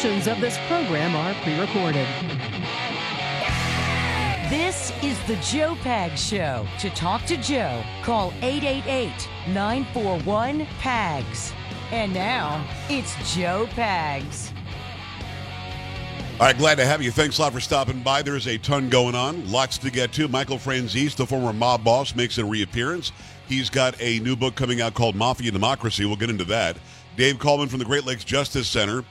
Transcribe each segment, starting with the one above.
Portions of this program are pre-recorded. This is the Joe Pags Show. To talk to Joe, call 888-941-PAGS. And now, it's Joe Pags. All right, glad to have you. Thanks a lot for stopping by. There's a ton going on, lots to get to. Michael Franzese, the former mob boss, makes a reappearance. He's got a new book coming out called Mafia Democracy. We'll get into that. Dave Coleman from the Great Lakes Justice Center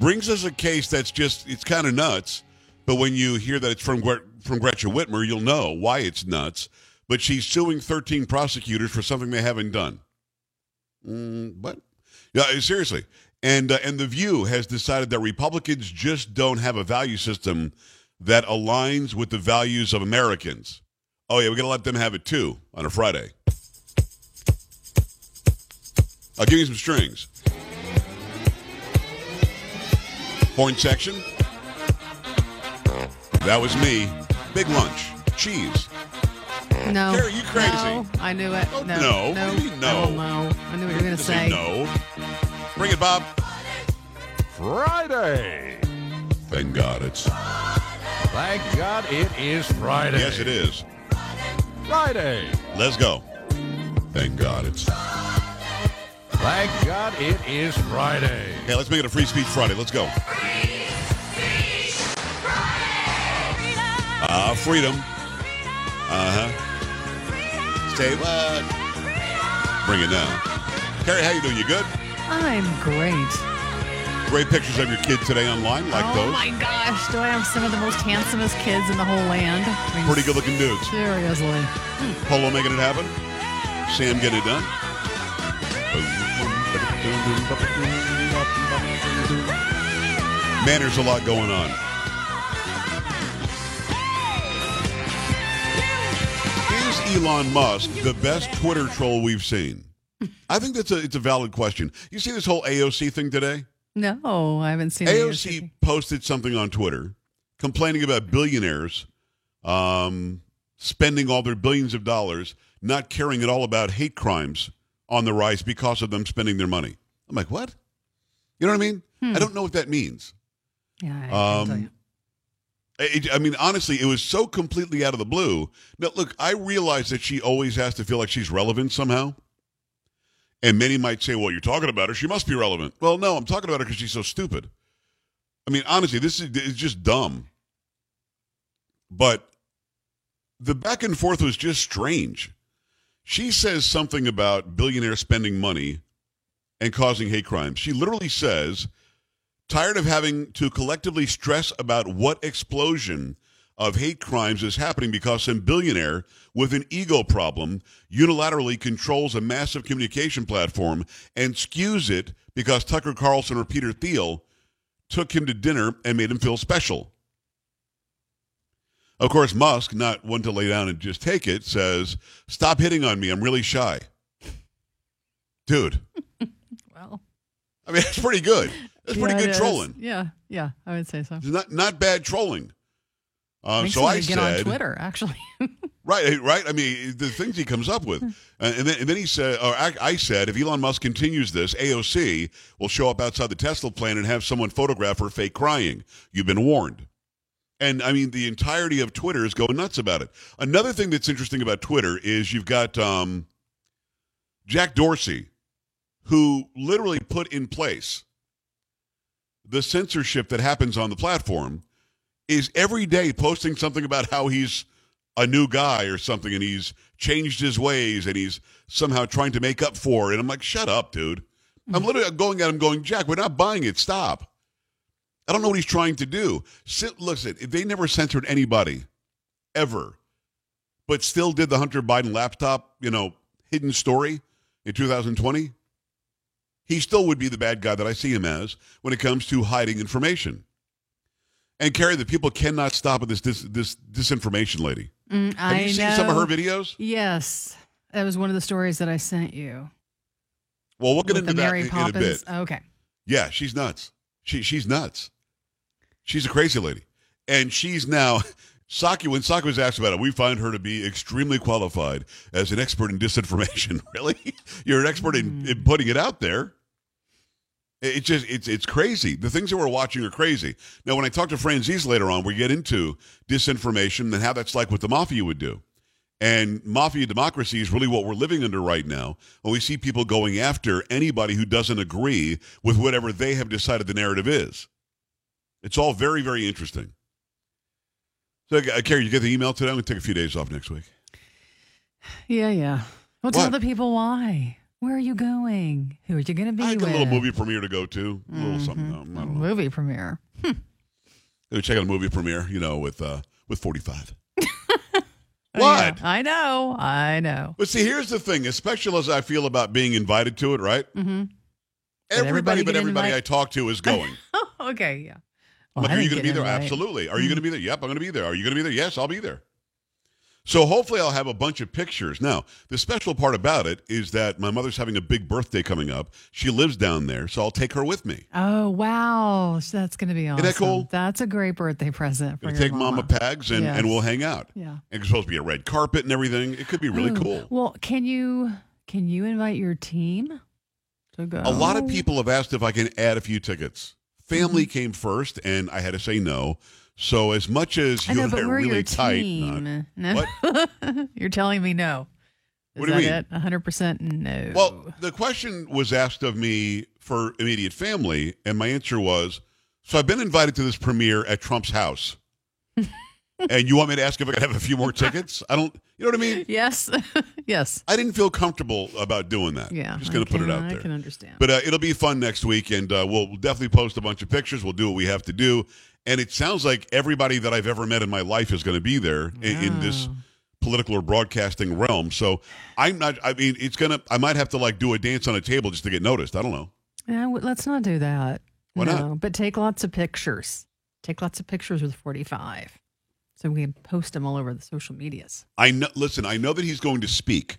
brings us a case that's just, it's kind of nuts. But when you hear that it's from, from Gretchen Whitmer, you'll know why it's nuts. But she's suing 13 prosecutors for something they haven't done. Mm, what? Yeah, seriously. And uh, and the View has decided that Republicans just don't have a value system that aligns with the values of Americans. Oh yeah, we're gonna let them have it too on a Friday. I'll give you some strings. Horn section. That was me. Big lunch. Cheese. No. Carrie, you crazy. No, I knew it. Oh, No. no. No. What do you mean no? Oh, no. I knew what you were going to say. No. Bring it, Bob. Friday. Thank God it's. Thank God it is Friday. Yes, it is. Friday. Let's go. Thank God it's. Thank God it is Friday. Hey, let's make it a free speech Friday. Let's go. Ah, freedom. Uh huh. Say what? Bring it down. Carrie, how you doing? You good? I'm great. Great pictures of your kid today online, like oh those. my gosh, do I have some of the most handsomest kids in the whole land? I mean, Pretty good looking dudes. Seriously. Polo making it happen. Sam getting it done. Man, there's a lot going on. Is Elon Musk the best Twitter troll we've seen? I think that's a it's a valid question. You see this whole AOC thing today? No, I haven't seen the AOC posted something on Twitter complaining about billionaires um, spending all their billions of dollars, not caring at all about hate crimes on the rise because of them spending their money. I'm like, what? You know what I mean? I don't know what that means. Yeah, I, Um, you. It, I mean, honestly, it was so completely out of the blue. Now, look, I realize that she always has to feel like she's relevant somehow. And many might say, well, you're talking about her. She must be relevant. Well, no, I'm talking about her because she's so stupid. I mean, honestly, this is it's just dumb. But the back and forth was just strange. She says something about billionaires spending money and causing hate crimes. She literally says, tired of having to collectively stress about what explosion of hate crimes is happening because some billionaire with an ego problem unilaterally controls a massive communication platform and skews it because Tucker Carlson or Peter Thiel took him to dinner and made him feel special. Of course, Musk, not one to lay down and just take it, says, Stop hitting on me. I'm really shy. Dude, I mean, that's pretty good. That's pretty yeah, good trolling. Yeah, yeah, I would say so. It's not not bad trolling. Uh, so I get on said, Twitter, actually. right, right. I mean, the things he comes up with, uh, and then and then he said, or I, I said, if Elon Musk continues this, AOC will show up outside the Tesla plant and have someone photograph her fake crying. You've been warned. And I mean, the entirety of Twitter is going nuts about it. Another thing that's interesting about Twitter is you've got um, Jack Dorsey, who literally put in place the censorship that happens on the platform, is every day posting something about how he's a new guy or something and he's changed his ways and he's somehow trying to make up for it. And I'm like, shut up, dude. I'm hmm. literally going at him going, Jack, we're not buying it. Stop. I don't know what he's trying to do. Sit, listen, if they never censored anybody ever, but still did the Hunter Biden laptop, you know, hidden story in 2020, he still would be the bad guy that I see him as when it comes to hiding information. And Carrie, the people cannot stop with this this, this disinformation lady. Mm, Have I you seen know. some of her videos? Yes. That was one of the stories that I sent you. Well, we'll get with into the that Mary in, in a Poppins. bit. Okay. Yeah, she's nuts. She she's nuts. She's a crazy lady, and she's now. Psaki, when Psaki was asked about it, we find her to be extremely qualified as an expert in disinformation. really, you're an expert in, in hmm. putting it out there. It's just it's it's crazy. The things that we're watching are crazy. Now, when I talk to Franzese later on, we get into disinformation and how that's like what the mafia would do. And mafia democracy is really what we're living under right now. When we see people going after anybody who doesn't agree with whatever they have decided the narrative is. It's all very, very interesting. So, uh, Carrie, you get the email today? I'm going to take a few days off next week. Yeah, yeah. Well, tell What? the people why. Where are you going? Who are you going to be I got with? a little movie premiere to go to. A little something. um, I don't know. Movie premiere. Go check out a movie premiere, you know, with uh, with 45. Oh, yeah. What? I know. I know. But see, here's the thing, as special as I feel about being invited to it, right? Mm-hmm. Everybody everybody but get everybody I talk to is going. Okay. Yeah. Well, like, are you going to be there? invite. Absolutely. Are you going to mm-hmm. be there? Yep, I'm going to be there. Are you going to be there? Yes, I'll be there. So hopefully I'll have a bunch of pictures. Now, the special part about it is that my mother's having a big birthday coming up. She lives down there, so I'll take her with me. Oh wow, that's going to be awesome. that cool? That's a great birthday present for take Mama Pags and, Yes. and we'll hang out. Yeah. And it's supposed to be a red carpet and everything. It could be really cool. Well, can you can you invite your team to go? A lot of people have asked if I can add a few tickets. Family Mm-hmm. came first, and I had to say no. So as much as you know, and I are we're really your tight, team. not- no, What? you're telling me no. Is What do you that mean? it? 100 percent no. Well, the question was asked of me for immediate family, and my answer was, "So I've been invited to this premiere at Trump's house, and you want me to ask if I could have a few more tickets? I don't, you know what I mean? yes, yes, I didn't feel comfortable about doing that. yeah. I'm just going I to put it out I there. can understand. But uh, it'll be fun next week, and uh, we'll definitely post a bunch of pictures. We'll do what we have to do, and it sounds like everybody that I've ever met in my life is going to be there in, in this political or broadcasting realm. So I'm not. I mean, it's gonna. I might have to like do a dance on a table just to get noticed. I don't know. Yeah, w- let's not do that. Why no, not? but take lots of pictures. Take lots of pictures with 45, so we can post them all over the social medias. I know. Listen, I know that he's going to speak.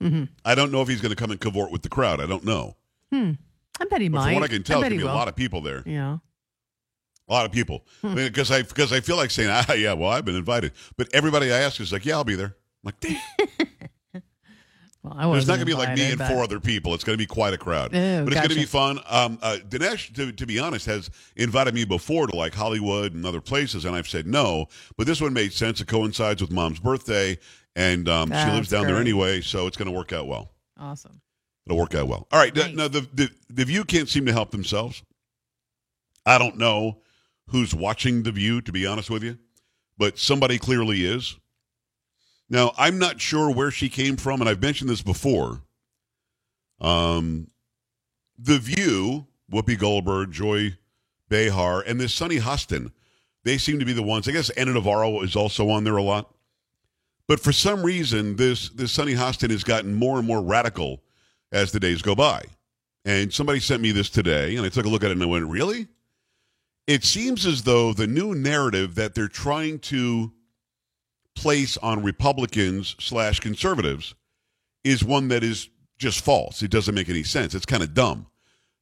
hmm I don't know if he's going to come and cavort with the crowd. I don't know. Hmm. I bet he But might. from what I can tell, I there's going to be a lot of people there. Yeah. A lot of people. Hmm. Because I because I feel like saying, ah, yeah, well, I've been invited, but everybody I ask is like, yeah, I'll be there. I'm like, damn. Well, I There's wasn't not going to be like me and but- four other people. It's going to be quite a crowd. Oh, but it's going to be fun. Um, uh, Dinesh, to, to be honest, has invited me before to like Hollywood and other places, and I've said no. But this one made sense. It coincides with mom's birthday, and um, she lives down there anyway, so it's going to work out well. Awesome. It'll work out well. All right. Nice. Now, the, the, the View can't seem to help themselves. I don't know who's watching The View, to be honest with you, but somebody clearly is. Now, I'm not sure where she came from, and I've mentioned this before. Um, The View, Whoopi Goldberg, Joy Behar, and this Sunny Hostin, they seem to be the ones. I guess Ana Navarro is also on there a lot. But for some reason, this this Sunny Hostin has gotten more and more radical as the days go by. And somebody sent me this today, and I took a look at it and I went, "Really?" It seems as though the new narrative that they're trying to place on Republicans slash conservatives is one that is just false. It doesn't make any sense. It's kind of dumb.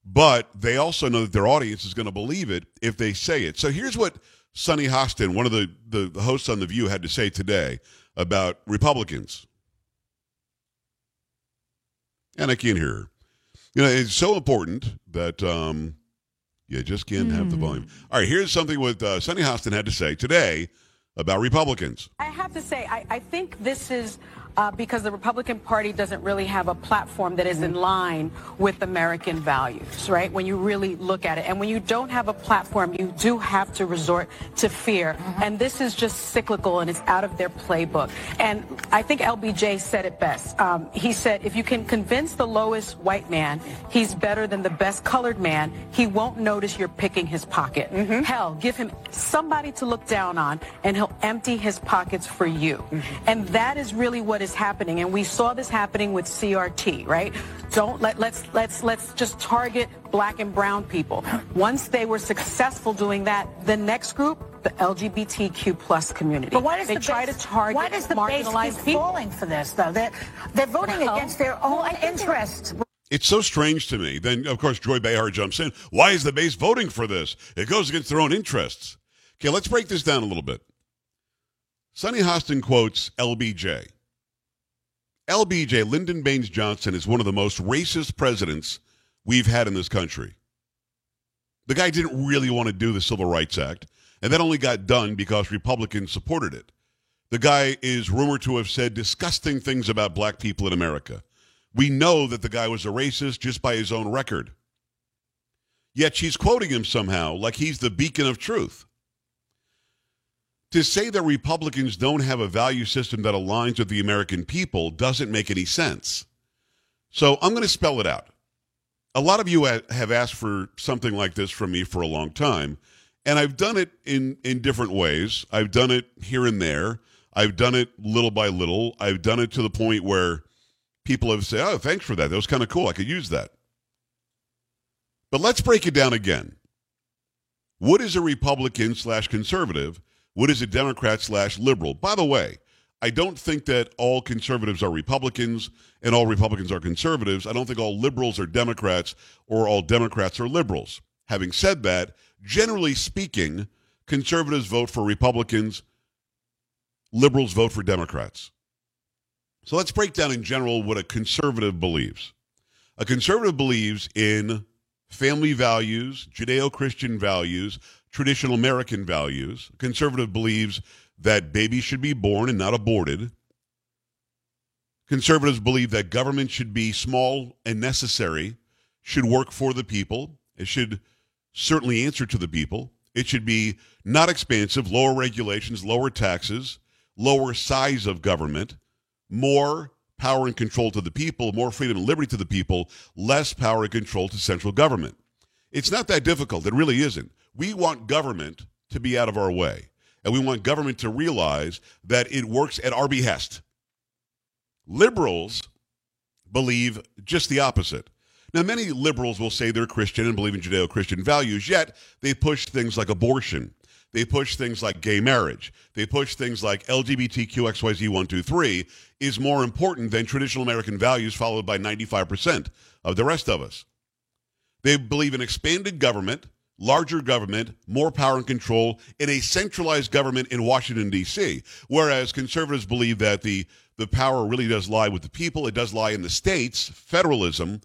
But they also know that their audience is going to believe it if they say it. So here's what Sunny Hostin, one of the, the hosts on The View, had to say today about Republicans. And I can't hear her. You know, it's so important that um, you just can't have the volume. All right, here's something what uh, Sunny Hostin had to say today about Republicans. I have to say, I, I think this is uh, because the Republican Party doesn't really have a platform that is in line with American values, right? When you really look at it. And when you don't have a platform, you do have to resort to fear. And this is just cyclical and it's out of their playbook. And I think LBJ said it best. Um, he said, if you can convince the lowest white man he's better than the best colored man, he won't notice you're picking his pocket. Hell, give him somebody to look down on and he'll empty his pockets for you. And that is really what is happening. And we saw this happening with CRT, right? Don't let let's let's let's just target black and brown people. Once they were successful doing that, the next group, the LGBTQ plus community. But why does they the try base, to target why does the base keep people? falling for this though? They're they're voting Well, against their own I think interests. It's so strange to me. Then, of course, Joy Behar jumps in. Why is the base voting for this? It goes against their own interests. Okay, let's break this down a little bit. Sunny Hostin quotes LBJ. LBJ, Lyndon Baines Johnson, is one of the most racist presidents we've had in this country. The guy didn't really want to do the Civil Rights Act, and that only got done because Republicans supported it. The guy is rumored to have said disgusting things about black people in America. We know that the guy was a racist just by his own record. Yet she's quoting him somehow like he's the beacon of truth. To say that Republicans don't have a value system that aligns with the American people doesn't make any sense. So I'm going to spell it out. A lot of you have asked for something like this from me for a long time, and I've done it in, in different ways. I've done it here and there. I've done it little by little. I've done it to the point where people have said, "Oh, thanks for that. That was kind of cool. I could use that." But let's break it down again. What is a Republican slash conservative? What is a Democrat slash liberal? By the way, I don't think that all conservatives are Republicans and all Republicans are conservatives. I don't think all liberals are Democrats or all Democrats are liberals. Having said that, generally speaking, conservatives vote for Republicans, liberals vote for Democrats. So let's break down in general what a conservative believes. A conservative believes in family values, Judeo Christian values, traditional American values. Conservative believes that babies should be born and not aborted. Conservatives believe that government should be small and necessary, should work for the people, it should certainly answer to the people. It should be not expansive, lower regulations, lower taxes, lower size of government, more power and control to the people, more freedom and liberty to the people, less power and control to central government. It's not that difficult. It really isn't. We want government to be out of our way, and we want government to realize that it works at our behest. Liberals believe just the opposite. Now, many liberals will say they're Christian and believe in Judeo Christian values, yet they push things like abortion. They push things like gay marriage. They push things like LGBTQXYZ123 is more important than traditional American values, followed by 95% of the rest of us. They believe in expanded government, larger government, more power and control, in a centralized government in Washington, D.C., whereas conservatives believe that the, the power really does lie with the people, it does lie in the states, federalism.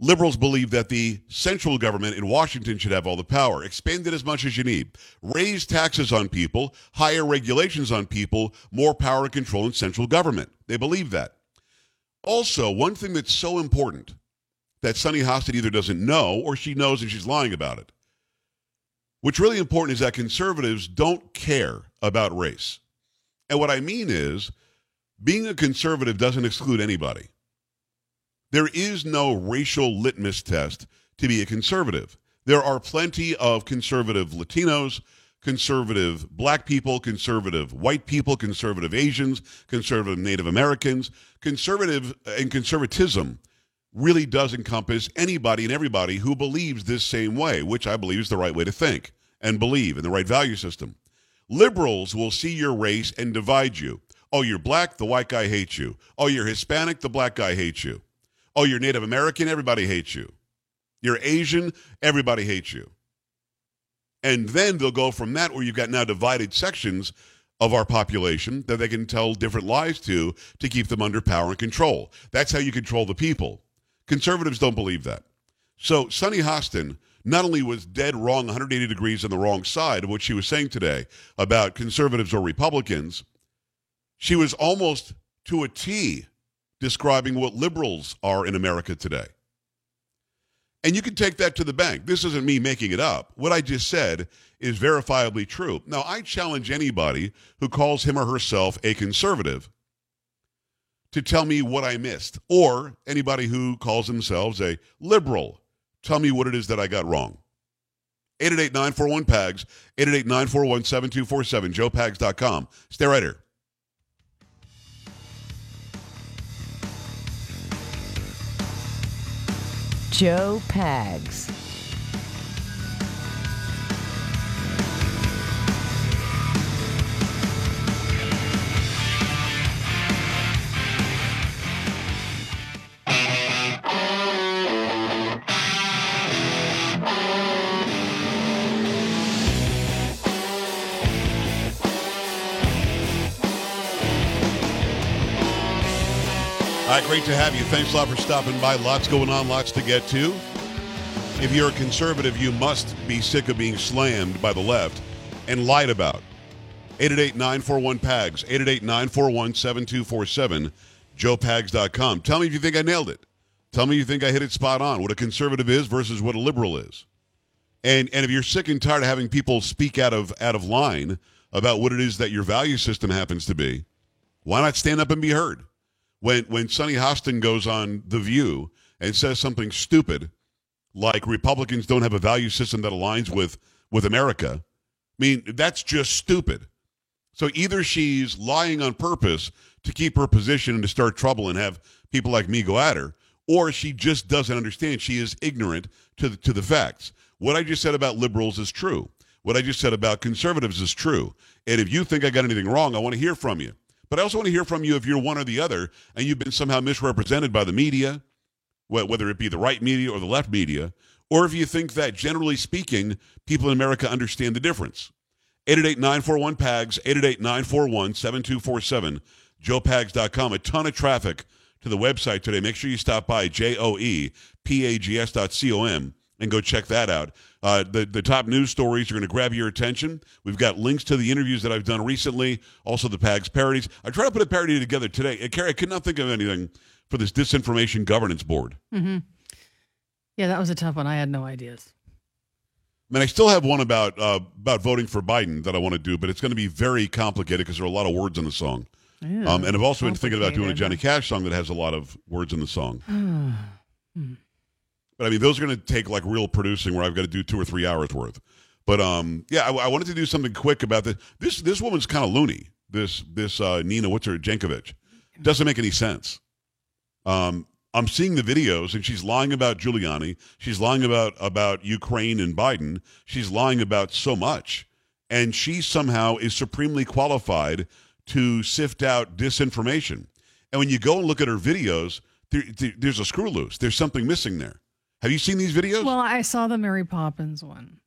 Liberals believe that the central government in Washington should have all the power. Expand it as much as you need. Raise taxes on people, higher regulations on people, more power and control in central government. They believe that. Also, one thing that's so important that Sunny Hostin either doesn't know or she knows and she's lying about it. What's really important is that conservatives don't care about race. And what I mean is, being a conservative doesn't exclude anybody. There is no racial litmus test to be a conservative. There are plenty of conservative Latinos, conservative black people, conservative white people, conservative Asians, conservative Native Americans. Conservative uh, and conservatism really does encompass anybody and everybody who believes this same way, which I believe is the right way to think and believe in the right value system. Liberals will see your race and divide you. Oh, you're black, the white guy hates you. Oh, you're Hispanic, the black guy hates you. Oh, you're Native American, everybody hates you. You're Asian, everybody hates you. And then they'll go from that where you've got now divided sections of our population that they can tell different lies to to keep them under power and control. That's how you control the people. Conservatives don't believe that. So Sunny Hostin not only was dead wrong 180 degrees on the wrong side of what she was saying today about conservatives or Republicans, she was almost to a T describing what liberals are in America today. And you can take that to the bank. This isn't me making it up. What I just said is verifiably true. Now, I challenge anybody who calls him or herself a conservative to tell me what I missed, or anybody who calls themselves a liberal. Tell me what it is that I got wrong. 888-941-PAGS, 888-941-7247, joepags.com. Stay right here. Joe Pags. Right, great to have you. Thanks a lot for stopping by. Lots going on, lots to get to. If you're a conservative, you must be sick of being slammed by the left and lied about. 888-941-PAGS, 888-941-7247, joepags.com. Tell me if you think I nailed it. Tell me you think I hit it spot on, what a conservative is versus what a liberal is. And and if you're sick and tired of having people speak out of out of line about what it is that your value system happens to be, why not stand up and be heard? When when Sunny Hostin goes on The View and says something stupid like Republicans don't have a value system that aligns with with America, I mean, that's just stupid. So either she's lying on purpose to keep her position and to start trouble and have people like me go at her, or she just doesn't understand. She is ignorant to the, to the facts. What I just said about liberals is true. What I just said about conservatives is true. And if you think I got anything wrong, I want to hear from you. But I also want to hear from you if you're one or the other and you've been somehow misrepresented by the media, whether it be the right media or the left media, or if you think that generally speaking, people in America understand the difference. 888-941-PAGS, 888-941-7247, joepags.com. A ton of traffic to the website today. Make sure you stop by E J-O-E-P-A-G-S dot C-O-M and go check that out. Uh, the, the top news stories are going to grab your attention. We've got links to the interviews that I've done recently, also the PAGS parodies. I tried to put a parody together today. Uh, Carrie, I could not think of anything for this Disinformation Governance Board. Mm-hmm. Yeah, that was a tough one. I had no ideas. I mean, I still have one about uh, about voting for Biden that I want to do, but it's going to be very complicated because there are a lot of words in the song. Yeah, Um, and I've also been thinking about doing a Johnny. Cash song that has a lot of words in the song. Hmm. But I mean, those are going to take like real producing where I've got to do two or three hours worth. But um, yeah, I, I wanted to do something quick about this. This this woman's kind of loony. This this uh, Nina, what's her Jankovic, doesn't make any sense. Um, I'm seeing the videos, and she's lying about Giuliani. She's lying about about Ukraine and Biden. She's lying about so much, and she somehow is supremely qualified to sift out disinformation. And when you go and look at her videos, there, there- there's a screw loose. There's something missing there. Have you seen these videos? Well, I saw the Mary Poppins one.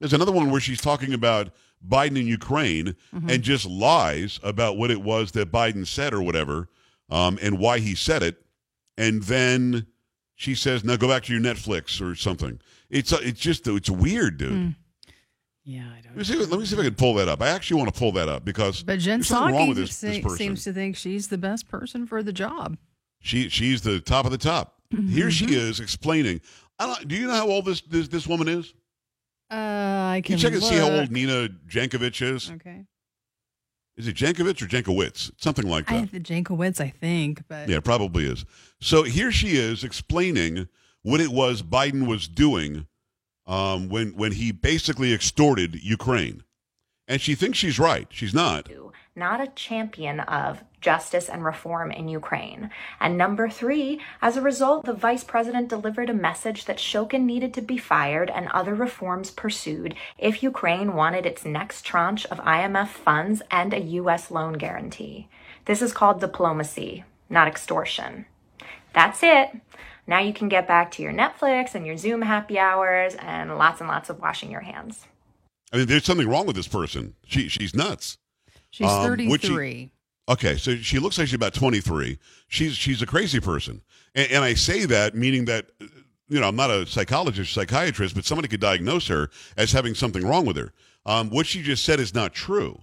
There's another one where she's talking about Biden and Ukraine and just lies about what it was that Biden said or whatever, um, and why he said it, and then she says, "Now go back to your Netflix or something." It's uh, it's just it's weird, dude. Yeah, I Let don't. me see. Let me see if I can pull that up. I actually want to pull that up because But Jen something wrong with Psaki this, se- person. seems to think she's the best person for the job. She she's the top of the top. Here Mm-hmm. she is explaining. I don't, do you know how old this this, this woman is? Uh, I Can can you check and see how old Nina Jankovic is? Okay. Is it Jankovic or Jankowitz? Something like that. I the Jankowitz, I think, but Yeah, probably is. So here she is explaining what it was Biden was doing um, when when he basically extorted Ukraine, and she thinks she's right. She's not. not a champion of justice and reform in Ukraine. And number three, as a result, the vice president delivered a message that Shokin needed to be fired and other reforms pursued if Ukraine wanted its next tranche of IMF funds and a U.S. loan guarantee. This is called diplomacy, not extortion. That's it. Now you can get back to your Netflix and your Zoom happy hours and lots and lots of washing your hands. I mean, there's something wrong with this person. She she's nuts. she's um, would she- 33. Okay, so she looks like she's about 23. She's she's a crazy person, and, and I say that meaning that you know I'm not a psychologist, psychiatrist, but somebody could diagnose her as having something wrong with her. Um, what she just said is not true.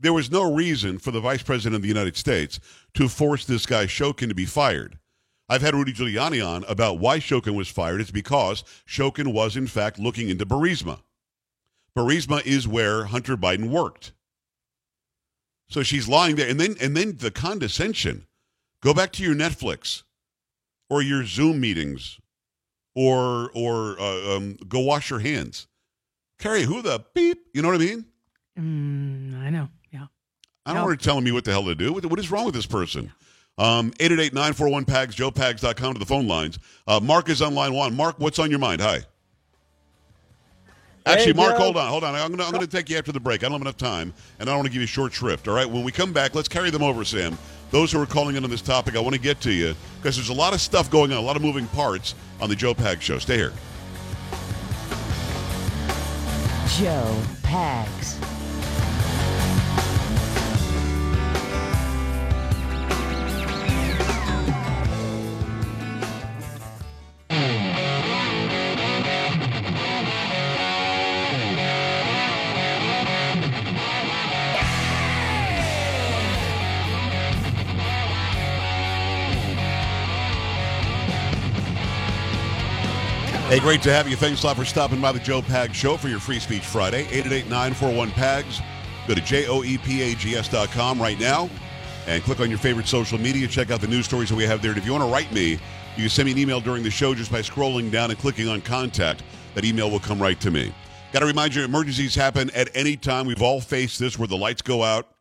there was no reason for the vice president of the United States to force this guy Shokin to be fired. I've had Rudy Giuliani on about why Shokin was fired. It's because Shokin was, in fact, looking into Burisma. Burisma is where Hunter Biden worked. So she's lying there. And then, and then the condescension. Go back to your Netflix or your Zoom meetings or, or uh, um, go wash your hands. Carrie, who the beep? You know what I mean? Mm, I know. Yeah. I don't No. want her telling me what the hell to do. What, what is wrong with this person? Um, 888-941-PAGS, joepags.com to the phone lines. Uh, Mark is on line one. Mark, what's on your mind? Hi. Actually, Hey, Mark, hold on, hold on. I'm gonna I'm gonna take you after the break. I don't have enough time, and I don't want to give you short shrift. All right, when we come back, let's carry them over, Sam. Those who are calling in on this topic, I want to get to you because there's a lot of stuff going on, a lot of moving parts on the Joe Pags Show. Stay here. Joe Pags. Hey, great to have you. Thanks a lot for stopping by the Joe Pags Show for your Free Speech Friday. 888-941-PAGS. Go to E joepags.com right now and click on your favorite social media. Check out the news stories that we have there. And if you want to write me, you can send me an email during the show just by scrolling down and clicking on contact. That email will come right to me. Got to remind you, emergencies happen at any time. We've all faced this where the lights go out,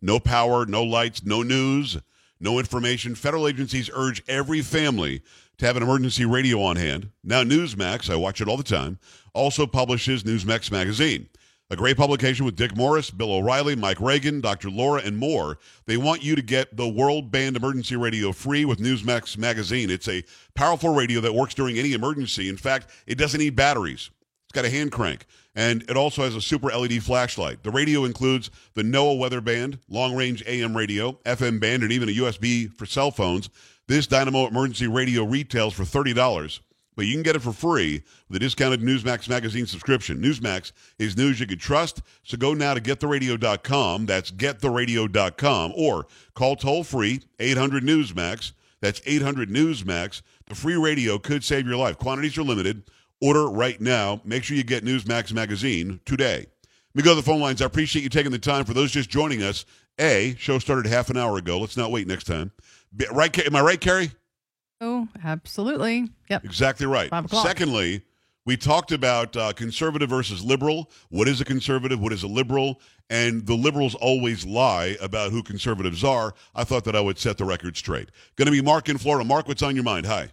no power, no lights, no news, no information. Federal agencies urge every family to have an emergency radio on hand. Now, Newsmax, I watch it all the time, also publishes Newsmax magazine. A great publication with Dick Morris, Bill O'Reilly, Mike Reagan, Dr. Laura, and more. They want you to get the world Band emergency radio free with Newsmax magazine. It's a powerful radio that works during any emergency. In fact, it doesn't need batteries. It's got a hand crank, and it also has a super LED flashlight. The radio includes the NOAA weather band, long range AM radio, FM band, and even a USB for cell phones. This Dynamo emergency radio retails for $30, but you can get it for free with a discounted Newsmax magazine subscription. Newsmax is news you can trust, so go now to gettheradio.com. That's gettheradio.com, or call toll free 800 Newsmax. That's 800 Newsmax. The free radio could save your life. Quantities are limited. Order right now. Make sure you get Newsmax magazine today. Let me go to the phone lines. I appreciate you taking the time. For those just joining us, A, show started half an hour ago. Let's not wait next time. B- Right? Am I right, Carrie? Oh, absolutely. Yep. Exactly right. Five o'clock. Secondly, we talked about uh, conservative versus liberal. What is a conservative? What is a liberal? And the liberals always lie about who conservatives are. I thought that I would set the record straight. Going to be Mark in Florida. Mark, what's on your mind? Hi.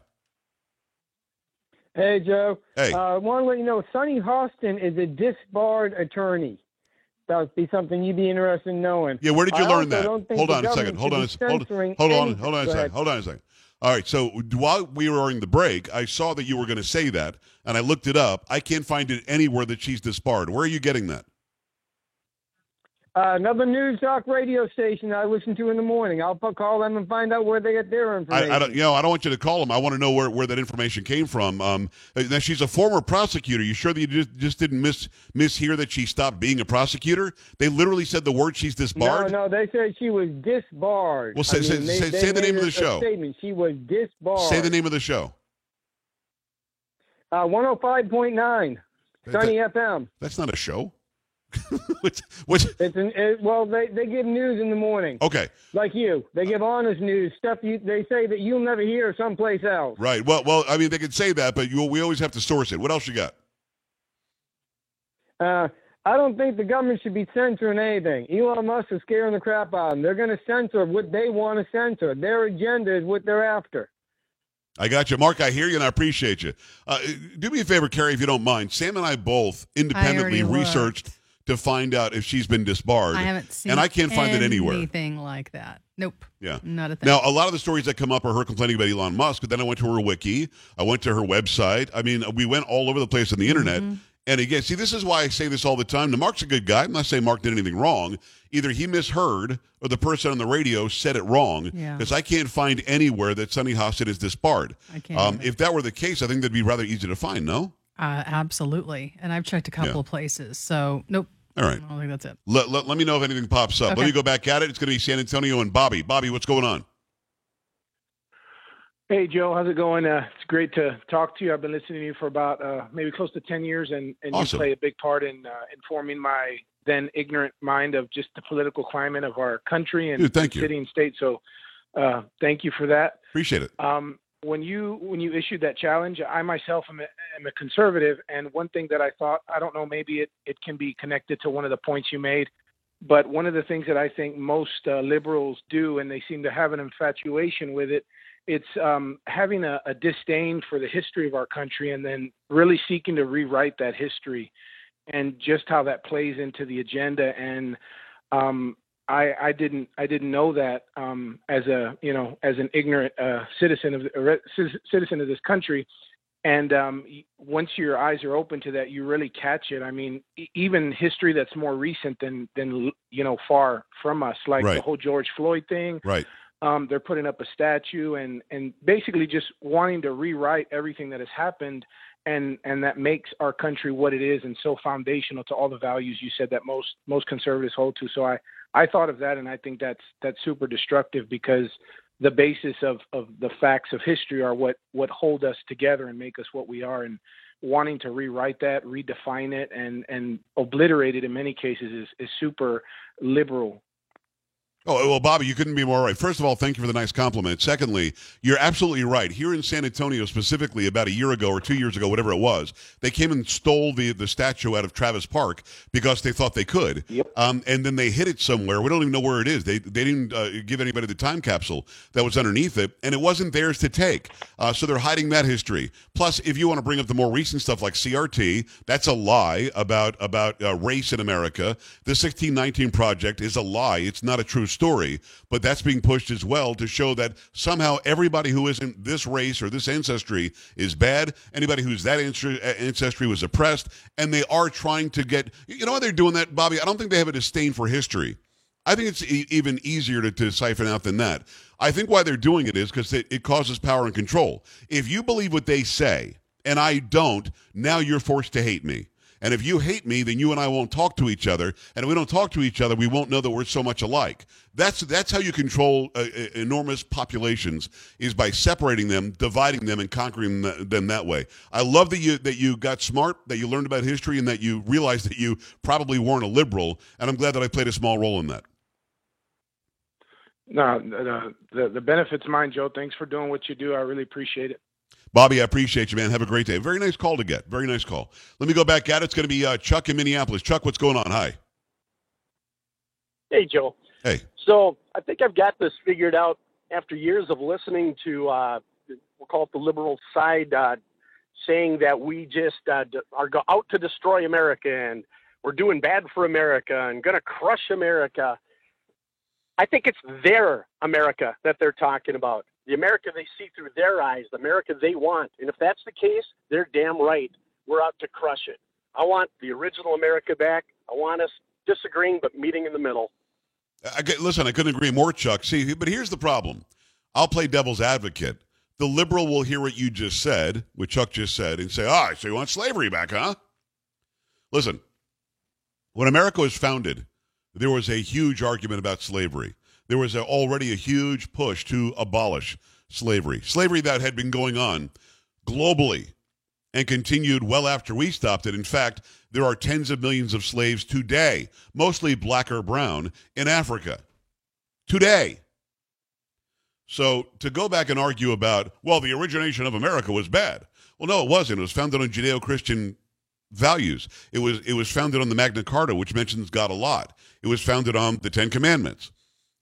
Hey, Joe. Hey. Uh, I want to let you know Sunny Hostin is a disbarred attorney. That would be something you'd be interested in knowing. Yeah, where did you I learn that? Hold on a second. Hold on. A, hold, hold on. Hold on a second. Hold on a second. All right. So while we were during the break, I saw that you were going to say that, and I looked it up. I can't find it anywhere that she's disbarred. Where are you getting that? Uh, another news talk radio station I listen to in the morning. I'll call them and find out where they get their information. I, I don't, you know, I don't want you to call them. I want to know where, where that information came from. Um, now she's a former prosecutor. You sure that you just, just didn't miss mishear that she stopped being a prosecutor? They literally said the word she's disbarred. No, no, they said she was disbarred. Well, say- I say- they- say- they say the name of the show. Statement. She was disbarred. Say the name of the show. Uh, 105.9, Sunny FM. That's not a show. what's, what's, It's an it, well, they they give news in the morning. okay, Like you, they give honest news stuff. You they say that you'll never hear someplace else. right. Well, well, I mean, they could say that, but you, we always have to source it. What else you got? Uh, I don't think the government should be censoring anything. Elon Musk is scaring the crap out of them. They're going to censor what they want to censor. Their agenda is what they're after. I got you, Mark. I hear you, and I appreciate you. Uh, do me a favor, Carrie, if you don't mind. Sam and I both independently already researched to find out if she's been disbarred. I haven't seen and I can't find it anywhere. Anything like that. Nope. Yeah. Not a thing. Now, a lot of the stories that come up are her complaining about Elon Musk, but then I went to her wiki. I went to her website. I mean, we went all over the place on the internet. Mm-hmm. And again, see, this is why I say this all the time. Now, Mark's a good guy. I'm not saying Mark did anything wrong. Either he misheard or the person on the radio said it wrong. Yeah. Because I can't find anywhere that Sunny Hostin is disbarred. I can't Um, if that were the case, I think that'd be rather easy to find, no? Uh, absolutely. And I've checked a couple Yeah. of places. So, nope. All right. I don't think that's it. Let, let, let me know if anything pops up. Okay. Let me go back at it. It's going to be San Antonio and Bobby. Bobby, what's going on? Hey Joe, how's it going? Uh, it's great to talk to you. I've been listening to you for about uh, maybe close to ten years, and, and Awesome. you play a big part in uh, informing my then ignorant mind of just the political climate of our country and Dude, thank you. city and state. So, uh, thank you for that. Appreciate it. Um, when you when you issued that challenge, I myself am a, am a conservative, and one thing that I thought I don't know maybe it it can be connected to one of the points you made, but one of the things that I think most uh, liberals do, and they seem to have an infatuation with it, it's um, having a, a disdain for the history of our country, and then really seeking to rewrite that history, and just how that plays into the agenda and um, I, I didn't I didn't know that um, as a you know as an ignorant uh, citizen of ci- citizen of this country, and um, once your eyes are open to that, you really catch it. I mean, e- even history that's more recent than than you know far from us, like the whole George Floyd thing. Right. Um, they're putting up a statue and and basically just wanting to rewrite everything that has happened. And, and that makes our country what it is and so foundational to all the values you said that most most conservatives hold to. So I, I thought of that, and I think that's that's super destructive because the basis of of the facts of history are what what hold us together and make us what we are. And wanting to rewrite that, redefine it, and and obliterate it in many cases is is super liberal. Oh, well, Bobby, you couldn't be more right. First of all, thank you for the nice compliment. Secondly, you're absolutely right. Here in San Antonio, specifically, about a year ago or two years ago, whatever it was, they came and stole the, the statue out of Travis Park because they thought they could. Yep. Um, and then they hid it somewhere. We don't even know where it is. They, they didn't uh, give anybody the time capsule that was underneath it, and it wasn't theirs to take. Uh, so they're hiding that history. Plus, if you want to bring up the more recent stuff like CRT, that's a lie about, about uh, race in America. The 1619 Project is a lie. It's not a true story, but that's being pushed as well to show that somehow everybody who isn't this race or this ancestry is bad. Anybody who's that uh, ancestry was oppressed, and they are trying to get. You know why they're doing that, Bobby? I don't think they have a disdain for history. I think it's e- even easier to, to siphon out than that. I think why they're doing it is because it, it causes power and control. If you believe what they say, and I don't, now you're forced to hate me. And if you hate me, then you and I won't talk to each other. And if we don't talk to each other, we won't know that we're so much alike. That's that's how you control uh, uh, enormous populations is by separating them, dividing them, and conquering them that way. I love that you that you got smart, that you learned about history, and that you realized that you probably weren't a liberal. And I'm glad that I played a small role in that. No, the, the the benefits mine, Joe. Thanks for doing what you do. I really appreciate it. Bobby, I appreciate you, man. Have a great day. Very nice call to get. Very nice call. Let me go back at it. It's going to be uh, Chuck in Minneapolis. Chuck, what's going on? Hi. Hey, Joe. Hey. So I think I've got this figured out after years of listening to, uh, we'll call it the liberal side, uh, saying that we just uh, are go- out to destroy America and we're doing bad for America and going to crush America. I think it's their America that they're talking about. The America they see through their eyes, the America they want. And if that's the case, they're damn right. We're out to crush it. I want the original America back. I want us disagreeing but meeting in the middle. I, listen, I couldn't agree more, Chuck. See, but here's the problem. I'll play devil's advocate. The liberal will hear what you just said, what Chuck just said, and say, "Ah, so you want slavery back, huh?" Listen, when America was founded, there was a huge argument about slavery. There was a, already a huge push to abolish slavery. Slavery that had been going on globally and continued well after we stopped it. In fact, there are tens of millions of slaves today, mostly black or brown, in Africa. Today. So to go back and argue about, well, the origination of America was bad. Well, no, it wasn't. It was founded on Judeo-Christian values. It was it was founded on the Magna Carta, which mentions God a lot. It was founded on the Ten Commandments.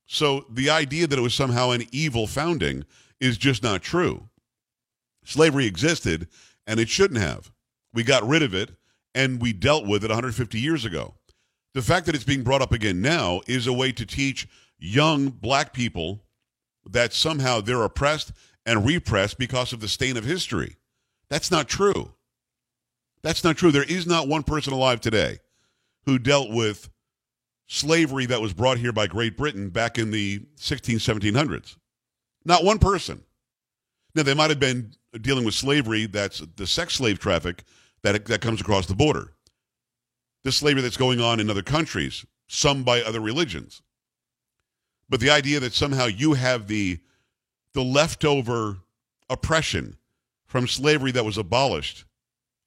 So the idea that it was somehow an evil founding is just not true. Slavery existed, and it shouldn't have. We got rid of it, and we dealt with it 150 years ago. The fact that it's being brought up again now is a way to teach young black people that somehow they're oppressed and repressed because of the stain of history. That's not true. That's not true. There is not one person alive today who dealt with slavery that was brought here by Great Britain back in the 16, 1700s. Not one person. Now, they might have been dealing with slavery that's the sex slave traffic that, that comes across the border. the slavery that's going on in other countries, some by other religions. But the idea that somehow you have the the leftover oppression from slavery that was abolished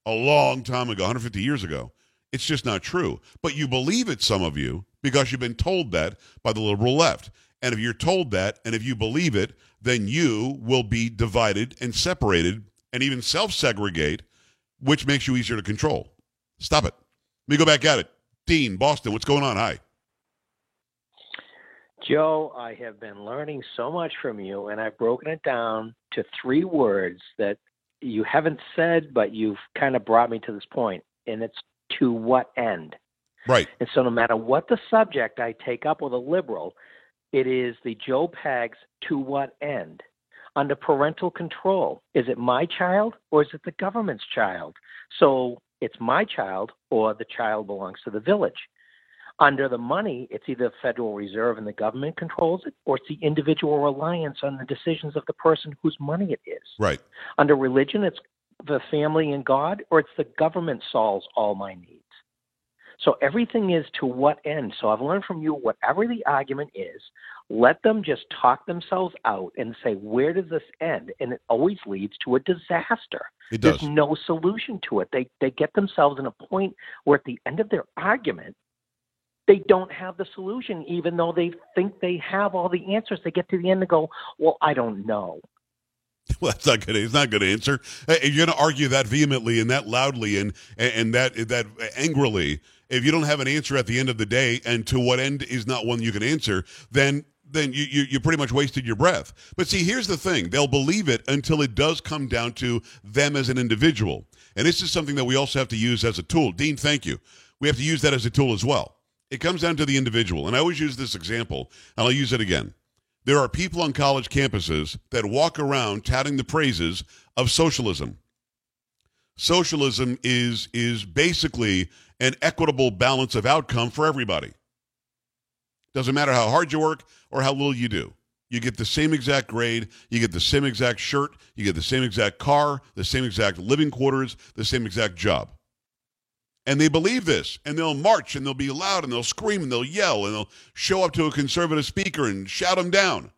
a long time ago, 150 years ago, it's just not true. But you believe it, some of you, because you've been told that by the liberal left. And if you're told that, and if you believe it, then you will be divided and separated and even self segregate, which makes you easier to control. Stop it. Let me go back at it. Dean, Boston, what's going on? Hi. Joe, I have been learning so much from you, and I've broken it down to three words that you haven't said, but you've kind of brought me to this point, and it's to what end? Right. And so, no matter what the subject I take up with a liberal, it is the Joe Pags to what end? Under parental control. Is it my child or is it the government's child? So it's my child or the child belongs to the village. Under the money, it's either the Federal Reserve and the government controls it, or it's the individual reliance on the decisions of the person whose money it is. Right. Under religion, it's the family and God, or it's the government solves all my needs. So everything is to what end? So I've learned from you, whatever the argument is, let them just talk themselves out and say, where does this end? And it always leads to a disaster. It There's no solution to it. They they get themselves in a point where at the end of their argument, they don't have the solution, even though they think they have all the answers. They get to the end and go, Well, I don't know. Well, that's not good. It's not a good answer. You're going to argue that vehemently and that loudly and and that that angrily, if you don't have an answer at the end of the day, and to what end is not one you can answer, then then you, you you pretty much wasted your breath. But see, here's the thing: they'll believe it until it does come down to them as an individual, and this is something that we also have to use as a tool. Dean, thank you. We have to use that as a tool as well. It comes down to the individual, and I always use this example, and I'll use it again. There are people on college campuses that walk around touting the praises of socialism. Socialism is is basically an equitable balance of outcome for everybody. Doesn't matter how hard you work or how little you do. You get the same exact grade, you get the same exact shirt, you get the same exact car, the same exact living quarters, the same exact job. And they believe this, and they'll march, and they'll be loud, and they'll scream, and they'll yell, and they'll show up to a conservative speaker and shout them down.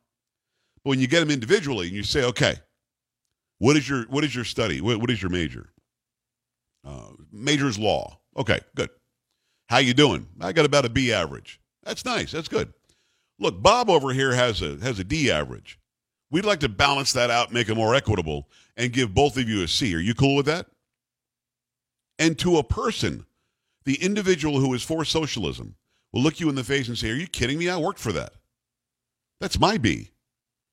But when you get them individually, and you say, "Okay, what is your what is your study? What, what is your major? Uh, major's law. Okay, good. How you doing? I got about a B average. That's nice. That's good. Look, Bob over here has a has a D average. We'd like to balance that out, make it more equitable, and give both of you a C. Are you cool with that? And to a person, the individual who is for socialism will look you in the face and say, Are you kidding me? I worked for that. That's my B.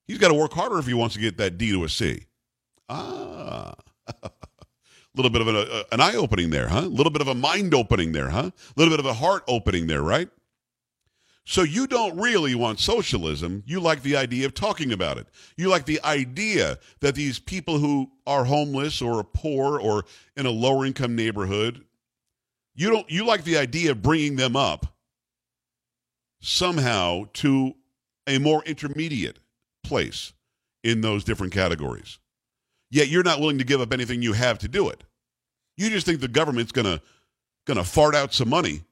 He's got to work harder if he wants to get that D to a C. Ah. A little bit of an, uh, an eye opening there, huh? A little bit of a mind opening there, huh? A little bit of a heart opening there, right? So you don't really want socialism. You like the idea of talking about it. You like the idea that these people who are homeless or poor or in a lower income neighborhood, you don't you like the idea of bringing them up somehow to a more intermediate place in those different categories. Yet you're not willing to give up anything you have to do it. You just think the government's going to fart out some money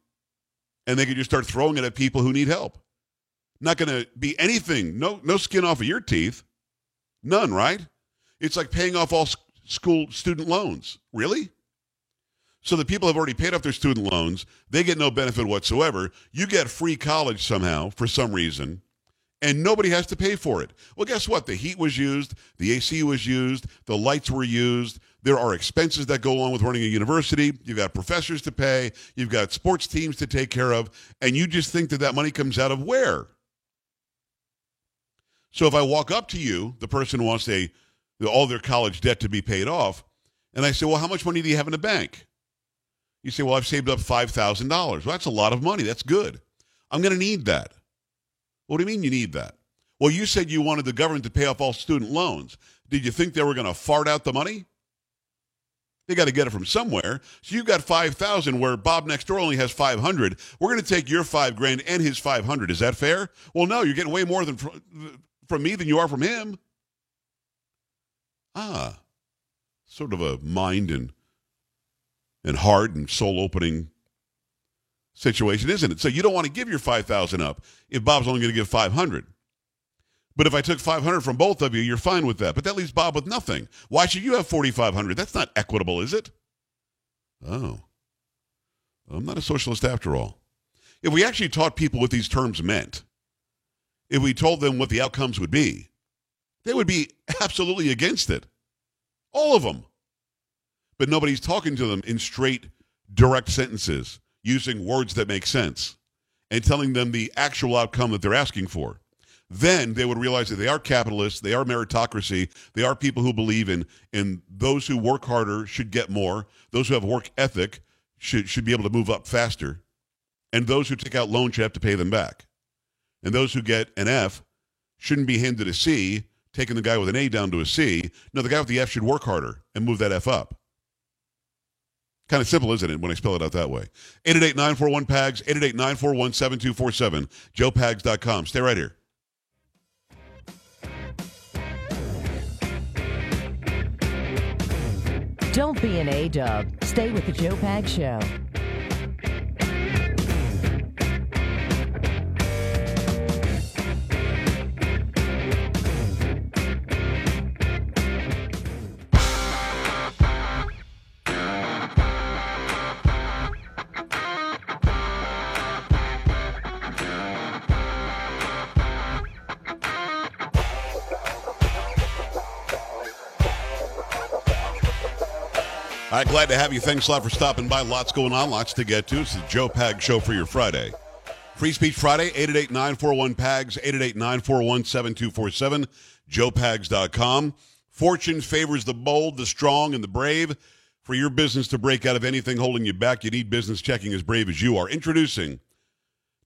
and they can just start throwing it at people who need help. Not to be anything, no, no skin off of your teeth. None, right? It's like paying off all school student loans. Really? So the people have already paid off their student loans. They get no benefit whatsoever. You get free college somehow for some reason, and nobody has to pay for it. Well, guess what? The heat was used, the AC was used, the lights were used. There are expenses that go along with running a university. You've got professors to pay, you've got sports teams to take care of, and you just think that that money comes out of where? So if I walk up to you, the person wants a all their college debt to be paid off, and I say, "Well, how much money do you have in the bank?" You say, "Well, I've saved up $5,000." Well, that's a lot of money. That's good. I'm going to need that. What do you mean you need that? Well, you said you wanted the government to pay off all student loans. Did you think they were going to fart out the money? They got to get it from somewhere. So you've got 5,000 where Bob next door only has 500. We're going to take your 5 grand and his 500. Is that fair? Well, no, you're getting way more than from, from me than you are from him. Ah. Sort of a mind and and heart and soul opening situation, isn't it? So you don't want to give your 5000 up if Bob's only going to give 500. But if I took 500 from both of you, you're fine with that. But that leaves Bob with nothing. Why should you have 4500? That's not equitable, is it? Oh. I'm not a socialist after all. If we actually taught people what these terms meant, if we told them what the outcomes would be, they would be absolutely against it. All of them. But nobody's talking to them in straight, direct sentences, using words that make sense, and telling them the actual outcome that they're asking for. Then they would realize that they are capitalists, they are meritocracy, they are people who believe in, in those who work harder should get more, those who have work ethic should, should be able to move up faster, and those who take out loans should have to pay them back. And those who get an F shouldn't be handed a C, taking the guy with an A down to a C. No, the guy with the F should work harder and move that F up. Kind of simple, isn't it, when I spell it out that way? 888-941-PAGS, 888-941-7247, joepags.com. Stay right here. Don't be an A-dub. Stay with the Joe Pags Show. Right, glad to have you. Thanks a lot for stopping by. Lots going on, lots to get to. It's the Joe Pags Show for your Friday. Free Speech Friday, 888-941-PAGS, 888-941-7247, joepags.com. Fortune favors the bold, the strong, and the brave. For your business to break out of anything holding you back, you need business checking as brave as you are. Introducing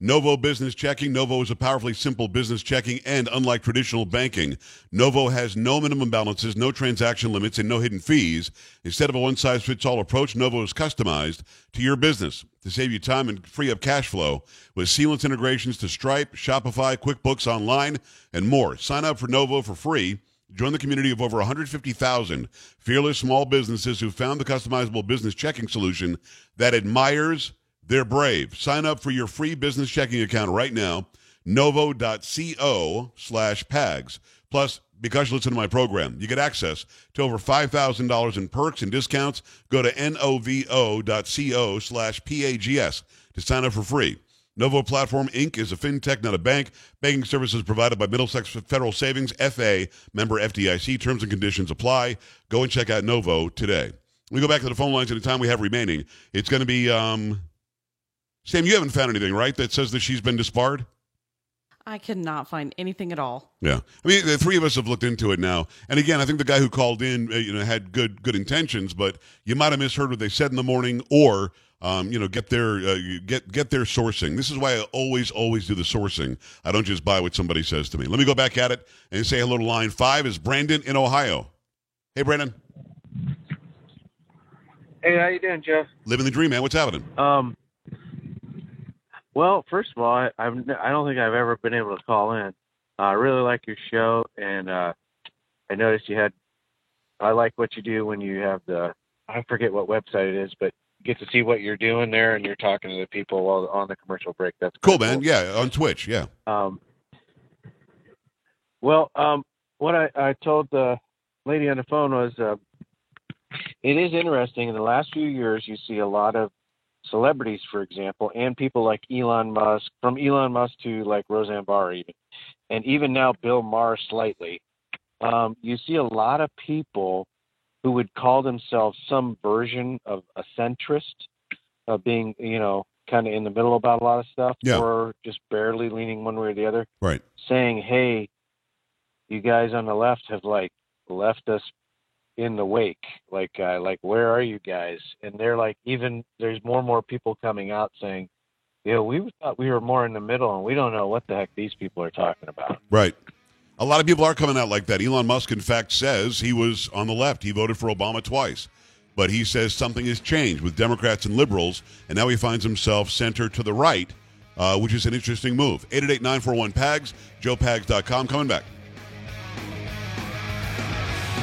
Novo Business Checking. Novo is a powerfully simple business checking, and unlike traditional banking, Novo has no minimum balances, no transaction limits, and no hidden fees. Instead of a one size fits all approach, Novo is customized to your business to save you time and free up cash flow with seamless integrations to Stripe, Shopify, QuickBooks Online, and more. Sign up for Novo for free. Join the community of over 150,000 fearless small businesses who found the customizable business checking solution that admires they're brave. Sign up for your free business checking account right now, novo.co slash PAGS. Plus, because you listen to my program, you get access to over $5,000 in perks and discounts. Go to novo.co slash PAGS to sign up for free. Novo Platform Inc. is a fintech, not a bank. Banking services provided by Middlesex Federal Savings, FA, member FDIC. Terms and conditions apply. Go and check out Novo today. We go back to the phone lines in the time we have remaining. It's going to be um, Sam, you haven't found anything, right, that says that she's been disbarred? I cannot find anything at all. Yeah, I mean, the three of us have looked into it now, and again, I think the guy who called in, uh, you know, had good good intentions, but you might have misheard what they said in the morning, or um, you know, get their uh, get get their sourcing. This is why I always always do the sourcing. I don't just buy what somebody says to me. Let me go back at it and say hello to line five. Is Brandon in Ohio? Hey, Brandon. Hey, how you doing, Jeff? Living the dream, man. What's happening? Um, well, first of all, I, I've I don't think I've ever been able to call in. Uh, I really like your show, and uh, I noticed you had. I like what you do when you have the. I forget what website it is, but you get to see what you're doing there, and you're talking to the people while on the commercial break. That's cool, man. Cool. Yeah, on Twitch. Yeah. Um. Well, um, what I, I told the lady on the phone was, uh, it is interesting. In the last few years, you see a lot of celebrities, for example, and people like Elon Musk, from Elon Musk to like Roseanne Barr, even, and even now Bill Maher slightly. Um, you see a lot of people who would call themselves some version of a centrist, of being, you know, kind of in the middle about a lot of stuff, yeah. or just barely leaning one way or the other. Right. Saying, "Hey, you guys on the left have like left us in the wake like uh, like where are you guys? And they're like even there's more and more people coming out saying you know we thought we were more in the middle and we don't know what the heck these people are talking about. Right. A lot of people are coming out like that. Elon musk in fact says he was on the left. He voted for obama twice. But he says something has changed with democrats and liberals and now he finds himself center to the right uh, which is an interesting move. 888-941-pags joepags.com coming back